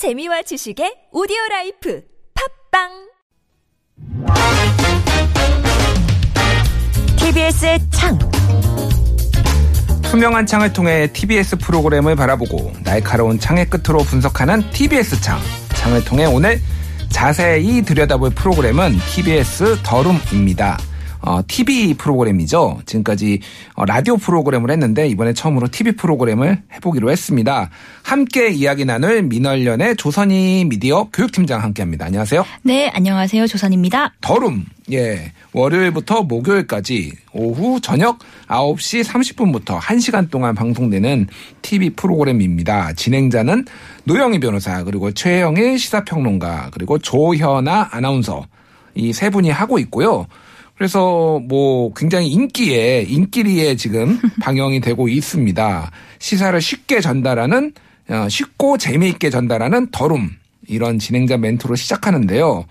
재미와 지식의 오디오 라이프 팟빵 TBS의 창 투명한 창을 통해 TBS 프로그램을 바라보고 날카로운 창의 끝으로 분석하는 TBS 창. 창을 통해 오늘 자세히 들여다볼 프로그램은 TBS 더룸입니다. 어, TV 프로그램이죠. 지금까지 어, 라디오 프로그램을 했는데 이번에 처음으로 TV 프로그램을 해보기로 했습니다. 함께 이야기 나눌 민얼련의 조선이 미디어 교육팀장 함께합니다. 안녕하세요. 네, 안녕하세요. 조선입니다. 더룸. 예. 월요일부터 목요일까지 오후 저녁 9시 30분부터 1시간 동안 방송되는 TV 프로그램입니다. 진행자는 노영희 변호사, 그리고 최영일 시사평론가, 그리고 조현아 아나운서 이 세 분이 하고 있고요. 그래서 뭐 굉장히 인기에 인기리에 지금 방영이 되고 있습니다. 시사를 쉽게 전달하는 어, 쉽고 재미있게 전달하는 더룸 이런 진행자 멘트로 시작하는데요.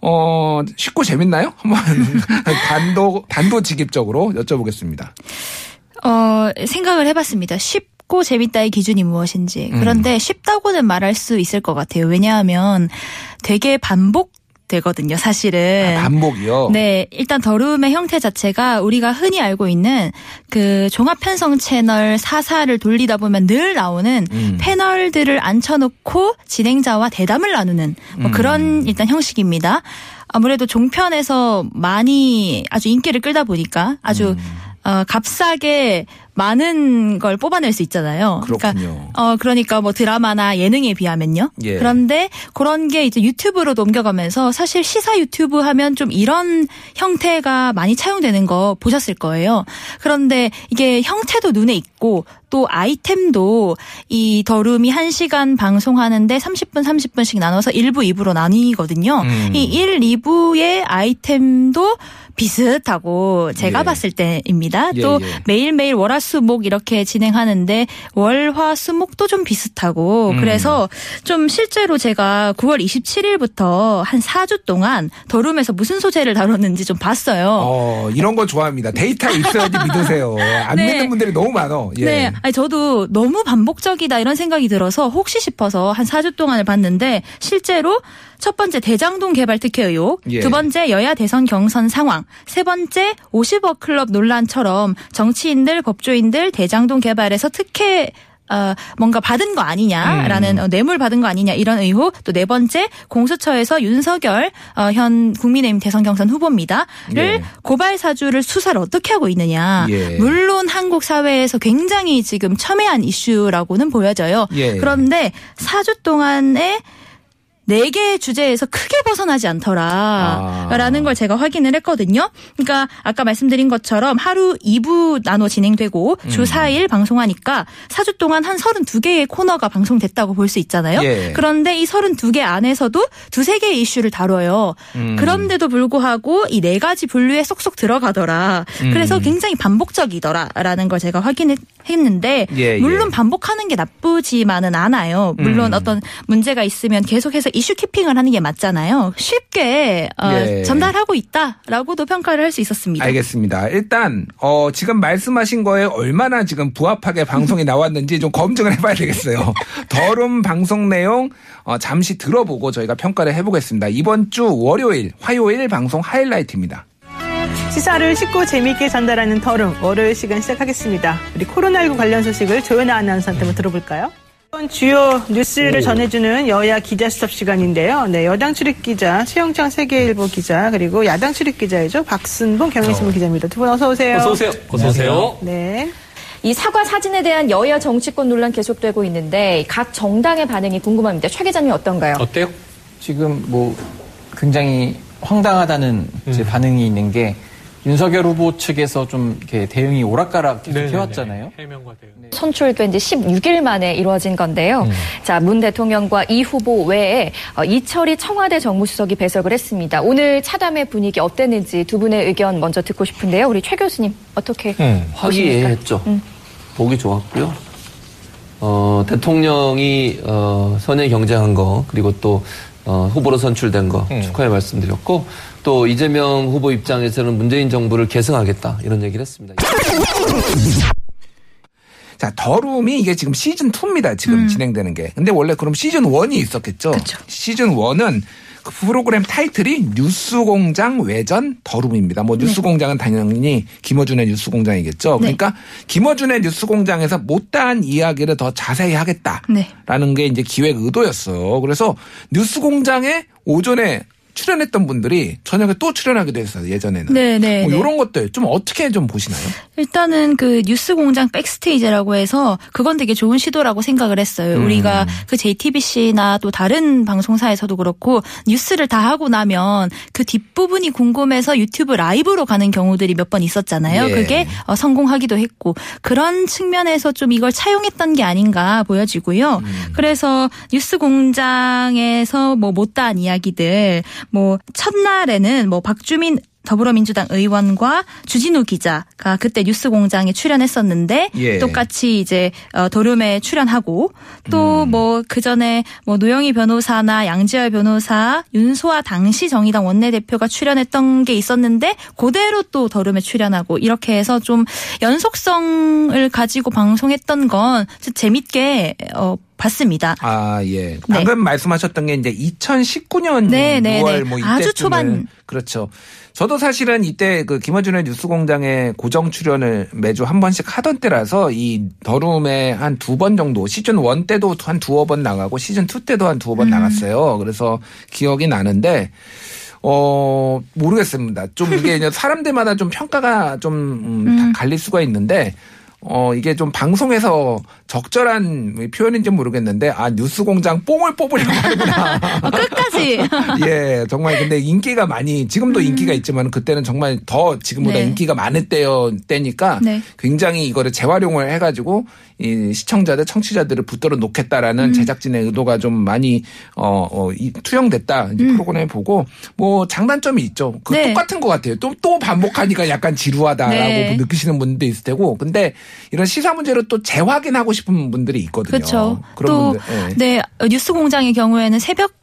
어 쉽고 재밌나요? 한번 단도 단도직입적으로 여쭤보겠습니다. 어, 생각을 해봤습니다. 쉽고 재밌다의 기준이 무엇인지. 그런데 쉽다고는 말할 수 있을 것 같아요. 왜냐하면 되게 반복 되거든요, 사실은. 아, 반복이요. 네, 일단 더룸의 형태 자체가 우리가 흔히 알고 있는 그 종합 편성 채널 사사를 돌리다 보면 늘 나오는 음. 패널들을 앉혀놓고 진행자와 대담을 나누는 뭐 음. 그런 일단 형식입니다. 아무래도 종편에서 많이 아주 인기를 끌다 보니까 아주 음. 어, 값싸게 많은 걸 뽑아낼 수 있잖아요. 그렇군요. 그러니까, 어, 그러니까 뭐 드라마나 예능에 비하면요. 예. 그런데 그런 게 이제 유튜브로 넘겨가면서 사실 시사 유튜브 하면 좀 이런 형태가 많이 차용되는 거 보셨을 거예요. 그런데 이게 형태도 눈에 있고 또 아이템도 이 더룸이 1시간 방송하는데 30분 30분씩 나눠서 1부 2부로 나뉘거든요. 음. 이 1, 2부의 아이템도 비슷하고 제가 예. 봤을 때입니다. 예, 또 예. 매일매일 월화수목 이렇게 진행하는데 월화수목도 좀 비슷하고 음. 그래서 좀 실제로 제가 9월 27일부터 한 4주 동안 더룸에서 무슨 소재를 다뤘는지 좀 봤어요. 어 이런 거 좋아합니다. 데이터 있어야지 믿으세요. 안 네. 믿는 분들이 너무 많어. 예. 네. 아니, 저도 너무 반복적이다 이런 생각이 들어서 혹시 싶어서 한 4주 동안을 봤는데 실제로 첫 번째 대장동 개발 특혜 의혹, 예. 두 번째 여야 대선 경선 상황, 세 번째 50억 클럽 논란처럼 정치인들, 법조인들 대장동 개발에서 특혜 어, 뭔가 받은 거 아니냐라는 음. 어, 뇌물 받은 거 아니냐 이런 의혹 또 네 번째 공수처에서 윤석열 어, 현 국민의힘 대선 경선 후보입니다를 예. 고발 사주를 수사를 어떻게 하고 있느냐 예. 물론 한국 사회에서 굉장히 지금 첨예한 이슈라고는 보여져요. 예. 그런데 4주 동안에 네 개의 주제에서 크게 벗어나지 않더라라는 아. 걸 제가 확인을 했거든요. 그러니까 아까 말씀드린 것처럼 하루 2부 나눠 진행되고 음. 주 4일 방송하니까 4주 동안 한 32개의 코너가 방송됐다고 볼 수 있잖아요. 예. 그런데 이 32개 안에서도 두세 개의 이슈를 다뤄요. 음. 그런데도 불구하고 이 네 가지 분류에 쏙쏙 들어가더라. 음. 그래서 굉장히 반복적이더라라는 걸 제가 확인했 는데 예, 물론 예. 반복하는 게 나쁘지만은 않아요. 물론 음. 어떤 문제가 있으면 계속해서 이슈 키핑을 하는 게 맞잖아요. 쉽게 어, 예. 전달하고 있다라고도 평가를 할 수 있었습니다. 알겠습니다. 일단 어 지금 말씀하신 거에 얼마나 지금 부합하게 방송이 나왔는지 좀 검증을 해봐야 되겠어요. 더룸 방송 내용 어, 잠시 들어보고 저희가 평가를 해보겠습니다. 이번 주 월요일, 화요일 방송 하이라이트입니다. 시사를 쉽고 재미있게 전달하는 더룸 월요일 시간 시작하겠습니다. 우리 코로나19 관련 소식을 조연아 아나운서한테 한번 들어볼까요? 이번 주요 뉴스를 전해주는 여야 기자 수첩 시간인데요. 네, 여당 출입 기자 최영창 세계일보 기자 그리고 야당 출입 기자이죠 박순봉 경향신문 기자입니다. 두 분 어서 오세요. 어서 오세요. 어서 오세요. 네. 이 사과 사진에 대한 여야 정치권 논란 계속되고 있는데 각 정당의 반응이 궁금합니다. 최 기자님 어떤가요? 어때요? 지금 뭐 굉장히 황당하다는 이제 반응이 있는 게 윤석열 후보 측에서 좀 이렇게 대응이 오락가락 계속 해왔잖아요. 해명과 대응. 선출된 지 16일 만에 이루어진 건데요. 자, 문 대통령과 이 후보 외에 어, 이철희 청와대 정무수석이 배석을 했습니다. 오늘 차담의 분위기 어땠는지 두 분의 의견 먼저 듣고 싶은데요. 우리 최 교수님 어떻게 보십니까? 화기애애했죠. 보기 좋았고요. 어, 대통령이 어, 선의 경쟁한 거 그리고 또 어, 후보로 선출된 거 축하의 말씀드렸고 또 이재명 후보 입장에서는 문재인 정부를 계승하겠다 이런 얘기를 했습니다. 자, 더룸이 이게 지금 시즌 2입니다. 지금 진행되는 게. 근데 원래 그럼 시즌 1이 있었겠죠. 그쵸. 시즌 1은 그 프로그램 타이틀이 뉴스공장 외전 더룸입니다. 뭐 네. 뉴스공장은 당연히 김어준의 뉴스공장이겠죠. 그러니까 김어준의 뉴스공장에서 못다한 이야기를 더 자세히 하겠다라는 네. 게 이제 기획 의도였어요. 그래서 뉴스공장에 오전에 출연했던 분들이 저녁에 또 출연하기도 했어요. 예전에는. 네, 네, 뭐 네. 이런 것들 좀 어떻게 좀 보시나요? 일단은 그 뉴스 공장 백스테이지라고 해서 그건 되게 좋은 시도라고 생각을 했어요. 음. 우리가 그 JTBC나 또 다른 방송사에서도 그렇고 뉴스를 다 하고 나면 그 뒷부분이 궁금해서 유튜브 라이브로 가는 경우들이 몇 번 있었잖아요. 예. 그게 어, 성공하기도 했고 그런 측면에서 좀 이걸 차용했던 게 아닌가 보여지고요. 음. 그래서 뉴스 공장에서 뭐 못다한 이야기들 뭐 첫날에는 뭐 박주민 더불어민주당 의원과 주진우 기자가 그때 뉴스공장에 출연했었는데 예. 똑같이 이제 어, 도룸에 출연하고 또 음. 뭐그 전에 뭐 노영희 변호사나 양지열 변호사, 윤소아 당시 정의당 원내대표가 출연했던 게 있었는데 그대로 또 더룸에 출연하고 이렇게 해서 좀 연속성을 가지고 방송했던 건 재밌게 어, 봤습니다. 아, 예. 방금 말씀하셨던 게 이제 2019년 네, 네, 6월 네. 뭐 이때 아주 초반. 그렇죠. 저도 사실은 이때 그 김어준의 뉴스공장에 고정 출연을 매주 한 번씩 하던 때라서 이 더룸에 한 두 번 정도 시즌 1 때도 한 두어 번 나가고 시즌 2 때도 한 두어 번 음. 나갔어요. 그래서 기억이 나는데 어 모르겠습니다. 좀 이게 사람들마다 좀 평가가 좀 음, 다 갈릴 수가 있는데 어 이게 좀 방송에서 적절한 표현인지 모르겠는데 아 뉴스 공장 뽕을 뽑으려고 하는구나. 어, 끝까지 예, 정말 근데 인기가 많이 지금도 인기가 있지만 그때는 정말 더 지금보다 네. 인기가 많을 때요 때니까 네. 굉장히 이거를 재활용을 해가지고 이 시청자들 청취자들을 붙들어 놓겠다라는 제작진의 의도가 좀 많이 어, 어 이, 투영됐다 이제 프로그램 보고 뭐 장단점이 있죠. 그 네. 똑같은 것 같아요. 또 또 반복하니까 약간 지루하다라고 네. 느끼시는 분도 있을 테고 근데 이런 시사 문제를 또 재확인하고 싶은 분들이 있거든요. 그렇죠. 그런 또 분들, 예. 네, 뉴스 공장의 경우에는 새벽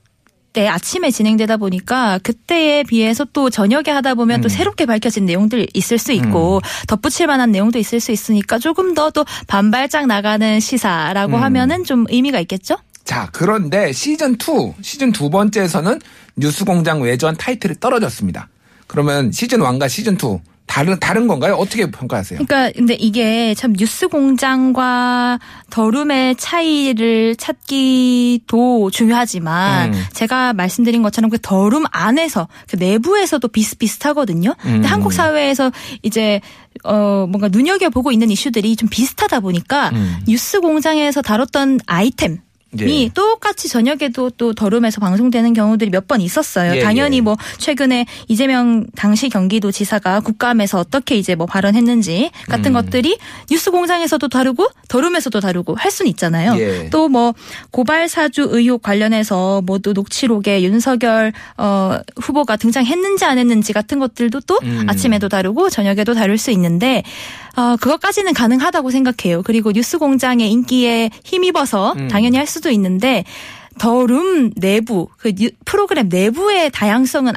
때 아침에 진행되다 보니까 그때에 비해서 또 저녁에 하다 보면 음. 또 새롭게 밝혀진 내용들 있을 수 있고 덧붙일 만한 내용도 있을 수 있으니까 조금 더 또 반발짝 나가는 시사라고 음. 하면은 좀 의미가 있겠죠? 자, 그런데 시즌 2, 시즌 두 번째에서는 뉴스 공장 외전 타이틀이 떨어졌습니다. 그러면 시즌 1과 시즌 2 다른 다른 건가요? 어떻게 평가하세요? 그러니까 근데 이게 참 뉴스 공장과 더룸의 차이를 찾기도 중요하지만 음. 제가 말씀드린 것처럼 그 더룸 안에서 그 내부에서도 비슷비슷하거든요. 음. 근데 한국 사회에서 이제 어 뭔가 눈여겨 보고 있는 이슈들이 좀 비슷하다 보니까 음. 뉴스 공장에서 다뤘던 아이템 이 예. 똑같이 저녁에도 또 더룸에서 방송되는 경우들이 몇 번 있었어요. 예, 당연히 예. 뭐 최근에 이재명 당시 경기도지사가 국감에서 어떻게 이제 뭐 발언했는지 같은 음. 것들이 뉴스 공장에서도 다루고 더룸에서도 다루고 할 수는 있잖아요. 예. 또뭐 고발 사주 의혹 관련해서 뭐 또 녹취록에 윤석열 어 후보가 등장했는지 안 했는지 같은 것들도 또 음. 아침에도 다루고 저녁에도 다룰 수 있는데 어 그것까지는 가능하다고 생각해요. 그리고 뉴스 공장의 인기에 힘입어서 음. 당연히 할 수도 있는데 더 룸 내부 그 뉴- 프로그램 내부의 다양성은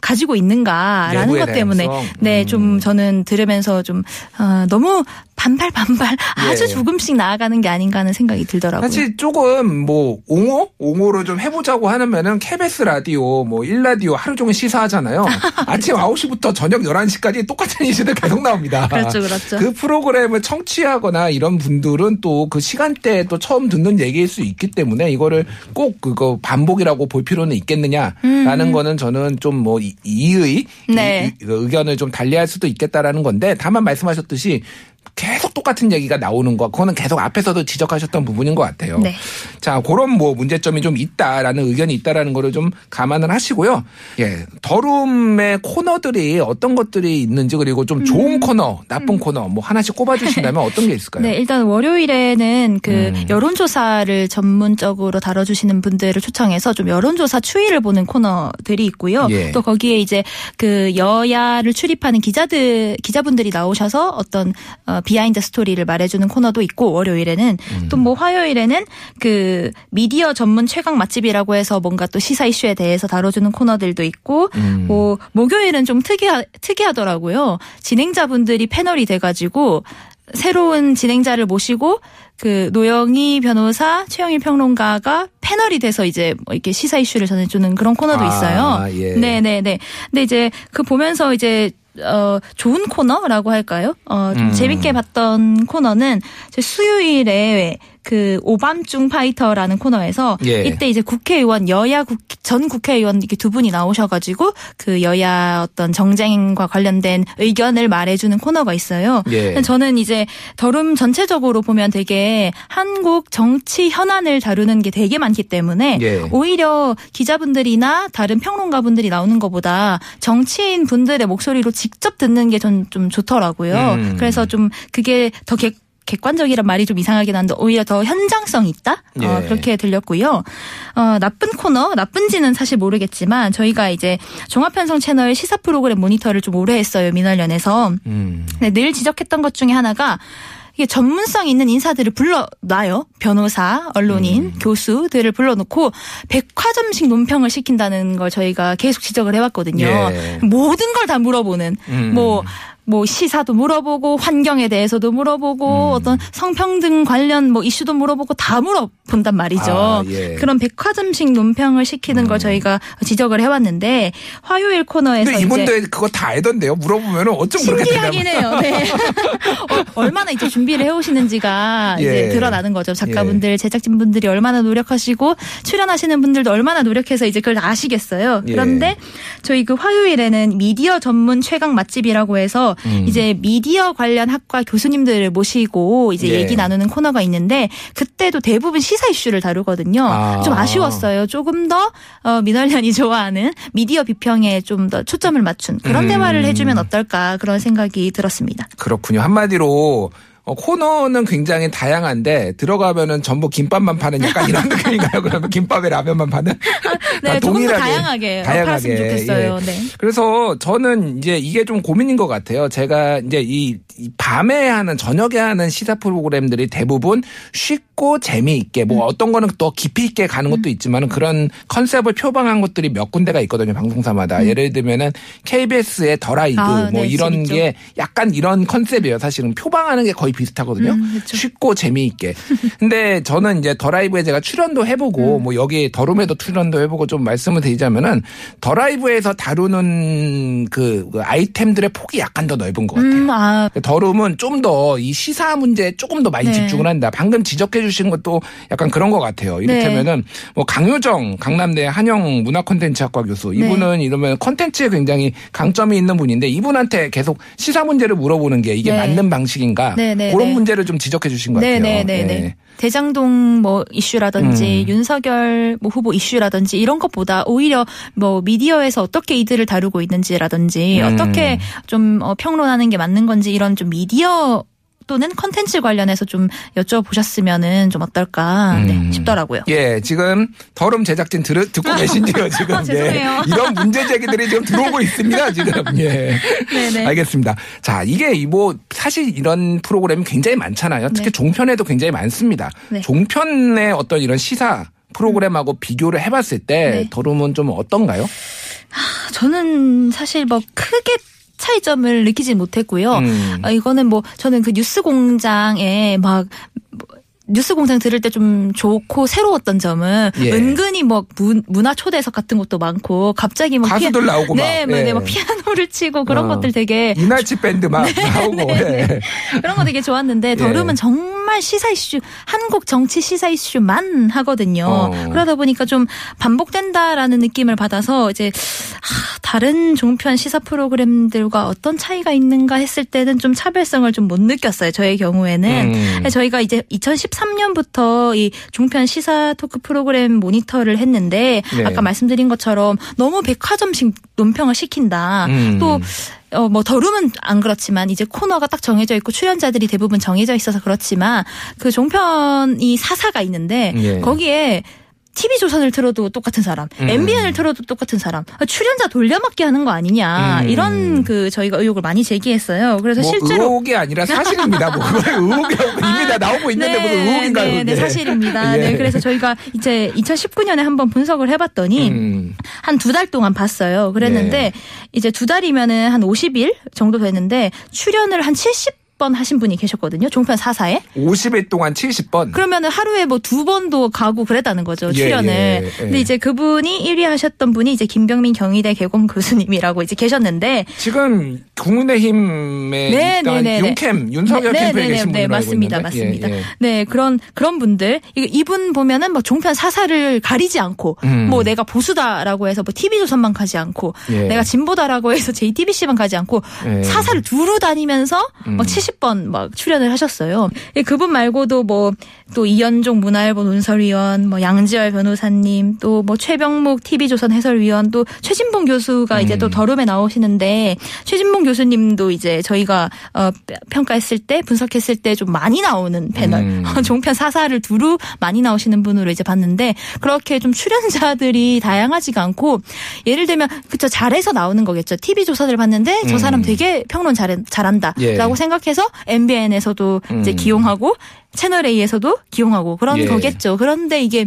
가지고 있는가라는 것 때문에 다양성? 네 음. 좀 저는 들으면서 좀 어, 너무 반발 반발 아주 예. 조금씩 나아가는 게 아닌가 하는 생각이 들더라고요. 사실 조금 뭐 옹호? 옹호를 좀 해보자고 하면은 KBS 라디오 뭐 1라디오 하루 종일 시사하잖아요. 아침 9시부터 저녁 11시까지 똑같은 이슈들 계속 나옵니다. 그렇죠, 그렇죠. 그 프로그램을 청취하거나 이런 분들은 또 그 시간대에 또 처음 듣는 얘기일 수 있기 때문에 이거를 꼭 그거 반복이라고 볼 필요는 있겠느냐라는 거는 저는 좀 뭐 이의 음. 네. 이- 그 의견을 좀 달리할 수도 있겠다라는 건데 다만 말씀하셨듯이 계속 똑같은 얘기가 나오는 거 그거는 계속 앞에서도 지적하셨던 부분인 것 같아요. 네. 자 그런 뭐 문제점이 좀 있다라는 의견이 있다라는 거를 좀 감안을 하시고요. 예, 더룸의 코너들이 어떤 것들이 있는지 그리고 좀 좋은 코너, 나쁜 코너 뭐 하나씩 꼽아주신다면 어떤 게 있을까요? 음. 네, 일단 월요일에는 그 음. 여론조사를 전문적으로 다뤄주시는 분들을 초청해서 좀 여론조사 추이를 보는 코너들이 있고요. 예. 또 거기에 이제 그 여야를 출입하는 기자들 기자분들이 나오셔서 어떤 어, behind story를 말해주는 코너도 있고 월요일에는 음. 또뭐 화요일에는 그 미디어 전문 최강 맛집이라고 해서 뭔가 또 시사 이슈에 대해서 다뤄주는 코너들도 있고 음. 뭐 목요일은 좀 특이하, 특이하더라고요. 진행자분들이 패널이 돼가지고 새로운 진행자를 모시고 그 노영희 변호사, 최영일 평론가가 패널이 돼서 이제 뭐 이렇게 시사 이슈를 전해주는 그런 코너도 아, 있어요. 예. 네네네. 근데 이제 그 보면서 이제 어, 좋은 코너라고 할까요? 어, 좀 음. 재밌게 봤던 코너는 제 수요일에 그 오밤중 파이터라는 코너에서 예. 이때 이제 국회의원 여야 국, 전 국회의원 이렇게 두 분이 나오셔가지고 그 여야 어떤 정쟁과 관련된 의견을 말해주는 코너가 있어요. 예. 저는 이제 더룸 전체적으로 보면 되게 한국 정치 현안을 다루는 게 되게 많기 때문에 예. 오히려 기자분들이나 다른 평론가분들이 나오는 것보다 정치인 분들의 목소리로 직접 듣는 게 전 좀 좋더라고요. 음. 그래서 좀 그게 더 객, 객관적이란 말이 좀 이상하긴 한데 오히려 더 현장성 있다 어, 예. 그렇게 들렸고요. 어, 나쁜 코너 나쁜지는 사실 모르겠지만 저희가 이제 종합편성 채널 시사 프로그램 모니터를 좀 오래 했어요 민원련에서 음. 근데 늘 지적했던 것 중에 하나가 이게 전문성 있는 인사들을 불러놔요. 변호사, 언론인, 음. 교수들을 불러놓고 백화점식 논평을 시킨다는 걸 저희가 계속 지적을 해왔거든요. 예. 모든 걸 다 물어보는 음. 뭐. 뭐 시사도 물어보고 환경에 대해서도 물어보고 음. 어떤 성평등 관련 뭐 이슈도 물어보고 다 물어본단 말이죠. 아, 예. 음. 그런 백화점식 논평을 시키는 걸 저희가 지적을 해왔는데 화요일 코너에서 근데 이제 이분들 그거 다 알던데요. 물어보면 어쩜 신기하긴 해요. 네. 어, 얼마나 이제 준비를 해오시는지가 예. 이제 드러나는 거죠. 작가분들, 제작진분들이 얼마나 노력하시고 출연하시는 분들도 얼마나 노력해서 이제 그걸 다 아시겠어요. 예. 그런데 저희 그 화요일에는 미디어 전문 최강 맛집이라고 해서 음. 이제 미디어 관련 학과 교수님들을 모시고 이제 예. 얘기 나누는 코너가 있는데 그때도 대부분 시사 이슈를 다루거든요. 아. 좀 아쉬웠어요. 조금 더 어, 민원련이 좋아하는 미디어 비평에 좀 더 초점을 맞춘 그런 음. 대화를 해주면 어떨까 그런 생각이 들었습니다. 그렇군요. 한마디로 어, 코너는 굉장히 다양한데 들어가면은 전부 김밥만 파는 약간 이런 느낌인가요? 그러면 김밥에 라면만 파는? 네, 다 조금 더 다양하게, 팔았으면 좋겠어요. 예. 네. 그래서 저는 이제 이게 좀 고민인 것 같아요. 제가 이제 이, 이 밤에 하는 저녁에 하는 시사 프로그램들이 대부분 쉽고 재미있게 음. 뭐 어떤 거는 더 깊이 있게 가는 것도 있지만은 그런 컨셉을 표방한 것들이 몇 군데가 있거든요. 방송사마다. 예를 들면은 KBS의 더 라이브 음. 아, 뭐 네, 이런 재밌죠. 게 약간 이런 컨셉이에요. 사실은 표방하는 게 거의 비슷하거든요. 음. 쉽고 재미있게. 근데 저는 이제 더 라이브에 제가 출연도 해보고 음. 뭐 여기 더룸에도 출연도 해보고 좀 말씀을 드리자면은 더 라이브에서 다루는 그, 그 아이템들의 폭이 약간 더 넓은 것 같아요. 음, 아, 더룸은 좀 더 이 시사 문제에 조금 더 많이 네. 집중을 한다. 방금 지적해 주신 것도 약간 그런 것 같아요. 이를테면은 뭐 강효정 강남대 한영 문화콘텐츠학과 교수 네. 이분은 이러면 콘텐츠에 굉장히 강점이 있는 분인데 이분한테 계속 시사 문제를 물어보는 게 이게 네. 맞는 방식인가 네, 네, 그런 네. 문제를 좀 지적해 주신 것 같아요. 네네네네. 예. 대장동 뭐 이슈라든지 음. 윤석열 뭐 후보 이슈라든지 이런 것보다 오히려 뭐 미디어에서 어떻게 이들을 다루고 있는지라든지 음. 어떻게 좀 어, 평론하는 게 맞는 건지 이런 좀 미디어 또는 컨텐츠 관련해서 좀 여쭤보셨으면은 좀 어떨까 네, 음. 싶더라고요. 예, 지금 더럼 제작진 들, 듣고 계신지요, 지금. 아, 죄송해요. 예. 이런 문제 제기들이 지금 들어오고 있습니다, 지금. 예. 네네. 알겠습니다. 자, 이게 이 뭐, 사실 이런 프로그램이 굉장히 많잖아요. 특히 네. 종편에도 굉장히 많습니다. 네. 종편의 어떤 이런 시사 프로그램하고 비교를 해봤을 때 네. 더rum은 좀 어떤가요? 저는 사실 뭐 크게 차이점을 느끼지 못했고요. 음. 아, 이거는 뭐 저는 그 뉴스 공장에 막뭐 뉴스 공장 들을 때 좀 좋고 새로웠던 점은 예. 은근히 뭐 문, 문화 초대석 같은 것도 많고 갑자기 뭐 가수들 나오고 막. 네, 뭐, 예. 네, 막 피아노를 치고 그런 어. 것들 되게 이날치 밴드 막 나오고. 예. 그런 거 되게 좋았는데 더rum은 정말 시사 이슈 한국 정치 시사 이슈만 하거든요. 어. 그러다 보니까 좀 반복된다라는 느낌을 받아서 이제 하, 다른 종편 시사 프로그램들과 어떤 차이가 있는가 했을 때는 좀 차별성을 좀 못 느꼈어요. 저의 경우에는 음. 저희가 이제 2013년부터 이 종편 시사 토크 프로그램 모니터를 했는데 네. 아까 말씀드린 것처럼 너무 백화점식 논평을 시킨다. 음. 또 어, 뭐, 더rum은 안 그렇지만, 이제 코너가 딱 정해져 있고, 출연자들이 대부분 정해져 있어서 그렇지만, 그 종편이 사사가 있는데, 예. 거기에, TV조선을 틀어도 똑같은 사람, 음. MBN을 틀어도 똑같은 사람, 아, 출연자 돌려막기 하는 거 아니냐, 음. 이런 그 저희가 의혹을 많이 제기했어요. 그래서 뭐 실제로. 의혹이 아니라 사실입니다. 뭐 그거 의혹이 이미 다 나오고 있는데 무슨 의혹인가요? 네, 네, 그게? 사실입니다. 예. 네, 그래서 저희가 이제 2019년에 한번 분석을 해봤더니 음. 한두 달 동안 봤어요. 그랬는데 네. 이제 두 달이면은 한 50일 정도 됐는데 출연을 한 70. 70번 하신 분이 계셨거든요. 종편 4사에. 50일 동안 70번. 그러면은 하루에 뭐 두 번도 가고 그랬다는 거죠. 예, 출연을. 예, 예. 근데 이제 그분이 1위 하셨던 분이 이제 김병민 경희대 개공 교수님이라고 이제 계셨는데 지금 국민의힘에 네, 있던 네, 네, 네. 윤캠 윤석열 네, 캠프에 네, 계신 네, 분으로 알고 맞습니다, 있는데. 맞습니다. 예, 예. 네, 그런 그런 분들 이분 보면은 뭐 종편 사사를 가리지 않고 음. 뭐 내가 보수다라고 해서 뭐 TV조선만 가지 않고 예. 내가 진보다라고 해서 JTBC만 가지 않고 예. 사사를 두루 다니면서 음. 막70 번 막 출연을 하셨어요. 예, 그분 말고도 뭐 또 이현종 문화일보 논설위원, 뭐 양지열 변호사님, 또 뭐 최병목 TV조선 해설위원, 또 최진봉 교수가 이제 또 음. 더룸에 나오시는데 최진봉 교수님도 이제 저희가 어, 평가했을 때 분석했을 때 좀 많이 나오는 패널 음. 종편 사사를 두루 많이 나오시는 분으로 이제 봤는데 그렇게 좀 출연자들이 다양하지가 않고 예를 들면 그쵸 잘해서 나오는 거겠죠 TV 조사를 봤는데 저 사람 음. 되게 평론 잘 잘한다라고 예. 생각해서 MBN에서도 이제 음. 기용하고 채널 A에서도 기용하고 그런 예. 거겠죠 그런데 이게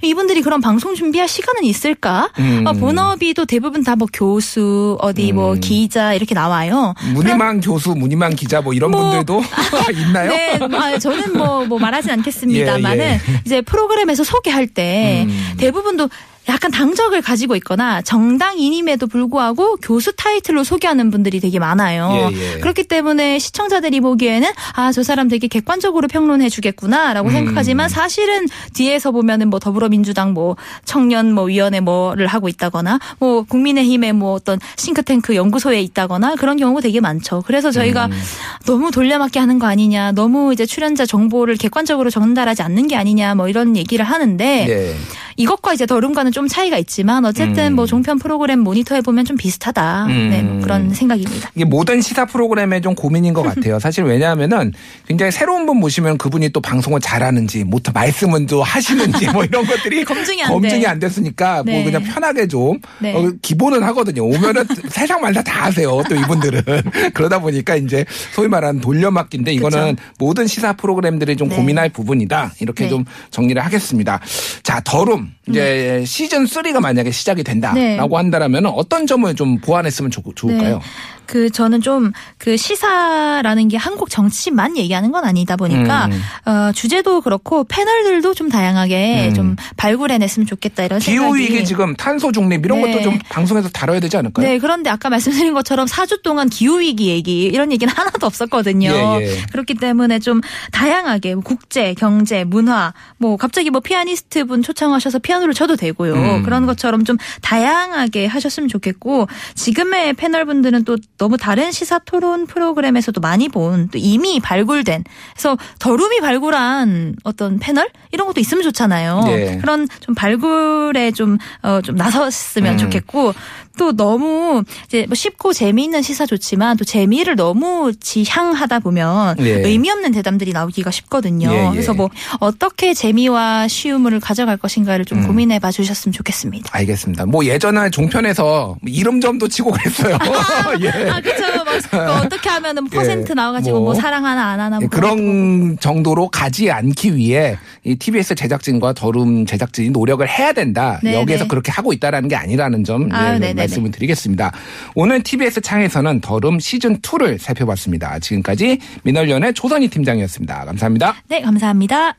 이분들이 그런 방송 준비할 시간은 있을까? 음. 어, 본업이도 대부분 다 뭐 교수, 어디 뭐 음. 기자 이렇게 나와요. 문희만 교수, 문희만 기자 뭐 이런 뭐- 분들도 있나요? 네, 아, 저는 뭐, 뭐 말하진 않겠습니다만은 예, 예. 이제 프로그램에서 소개할 때 음. 대부분도 약간 당적을 가지고 있거나 정당인임에도 불구하고 교수 타이틀로 소개하는 분들이 되게 많아요. 예, 예. 그렇기 때문에 시청자들이 보기에는 아, 저 사람 되게 객관적으로 평론해 주겠구나라고 음. 생각하지만 사실은 뒤에서 보면은 뭐 더불어민주당 뭐 청년 뭐 위원회 뭐를 하고 있다거나 뭐 국민의힘의 뭐 어떤 싱크탱크 연구소에 있다거나 그런 경우가 되게 많죠. 그래서 저희가 음. 너무 돌려막기 하는 거 아니냐, 너무 이제 출연자 정보를 객관적으로 전달하지 않는 게 아니냐, 뭐 이런 얘기를 하는데 예. 이것과 이제 더룸과는 좀 차이가 있지만 어쨌든 음. 뭐 종편 프로그램 모니터해 보면 좀 비슷하다. 음. 네, 뭐 그런 생각입니다. 이게 모든 시사 프로그램의 좀 고민인 것 같아요. 사실 왜냐하면은 굉장히 새로운 분 모시면 그분이 또 방송을 잘하는지, 뭐 말씀은 또 하시는지 뭐 이런 것들이 검증이 안 검증이 돼. 안 됐으니까 뭐 네. 그냥 편하게 좀 네. 어, 기본은 하거든요. 오면은 세상 말다 다 하세요. 또 이분들은 그러다 보니까 이제 소위 말하는 돌려막기인데 이거는 모든 시사 프로그램들이 좀 네. 고민할 부분이다. 이렇게 네. 좀 정리를 하겠습니다. 자, 더룸 이제 시즌 3가 만약에 시작이 된다라고 네. 한다라면 어떤 점을 좀 보완했으면 좋, 좋을까요? 네. 그 저는 좀 그 시사라는 게 한국 정치만 얘기하는 건 아니다 보니까 음. 어, 주제도 그렇고 패널들도 좀 다양하게 음. 좀 발굴해냈으면 좋겠다 이런 기후 생각이. 위기 지금 탄소 중립 이런 네. 것도 좀 방송에서 다뤄야 되지 않을까요? 네, 그런데 아까 말씀드린 것처럼 4주 동안 기후 위기 얘기, 이런 얘기는 하나도 없었거든요. 예, 예. 그렇기 때문에 좀 다양하게 뭐 국제, 경제, 문화, 뭐 갑자기 뭐 피아니스트 분 초청하셔서 피아노를 쳐도 되고요. 음. 그런 것처럼 좀 다양하게 하셨으면 좋겠고, 지금의 패널 분들은 또 너무 다른 시사 토론 프로그램에서도 많이 본, 또 이미 발굴된, 그래서 더룸이 발굴한 어떤 패널? 이런 것도 있으면 좋잖아요. 네. 그런 좀 발굴에 좀, 어, 좀 나섰으면 음. 좋겠고, 또 너무 이제 뭐 쉽고 재미있는 시사 좋지만 또 재미를 너무 지향하다 보면 예. 의미 없는 대담들이 나오기가 쉽거든요. 예, 예. 그래서 뭐 어떻게 재미와 쉬움을 가져갈 것인가를 좀 음. 고민해 봐 주셨으면 좋겠습니다. 알겠습니다. 뭐 예전에 종편에서 이름점도 치고 그랬어요. 예. 아, 그렇죠. 뭐 어떻게 하면은 뭐 퍼센트 예, 나와가지고 뭐. 뭐, 사랑하나 안 하나 뭐 그런 정도로 가지 않기 위해 이 TBS 제작진과 더룸 제작진이 노력을 해야 된다. 네, 여기에서 네. 그렇게 하고 있다라는 게 아니라는 점 아, 예, 네네네. 말씀을 드리겠습니다. 오늘 TBS 창에서는 더룸 시즌 2를 살펴봤습니다. 지금까지 민월련의 조선희 팀장이었습니다. 감사합니다. 네, 감사합니다.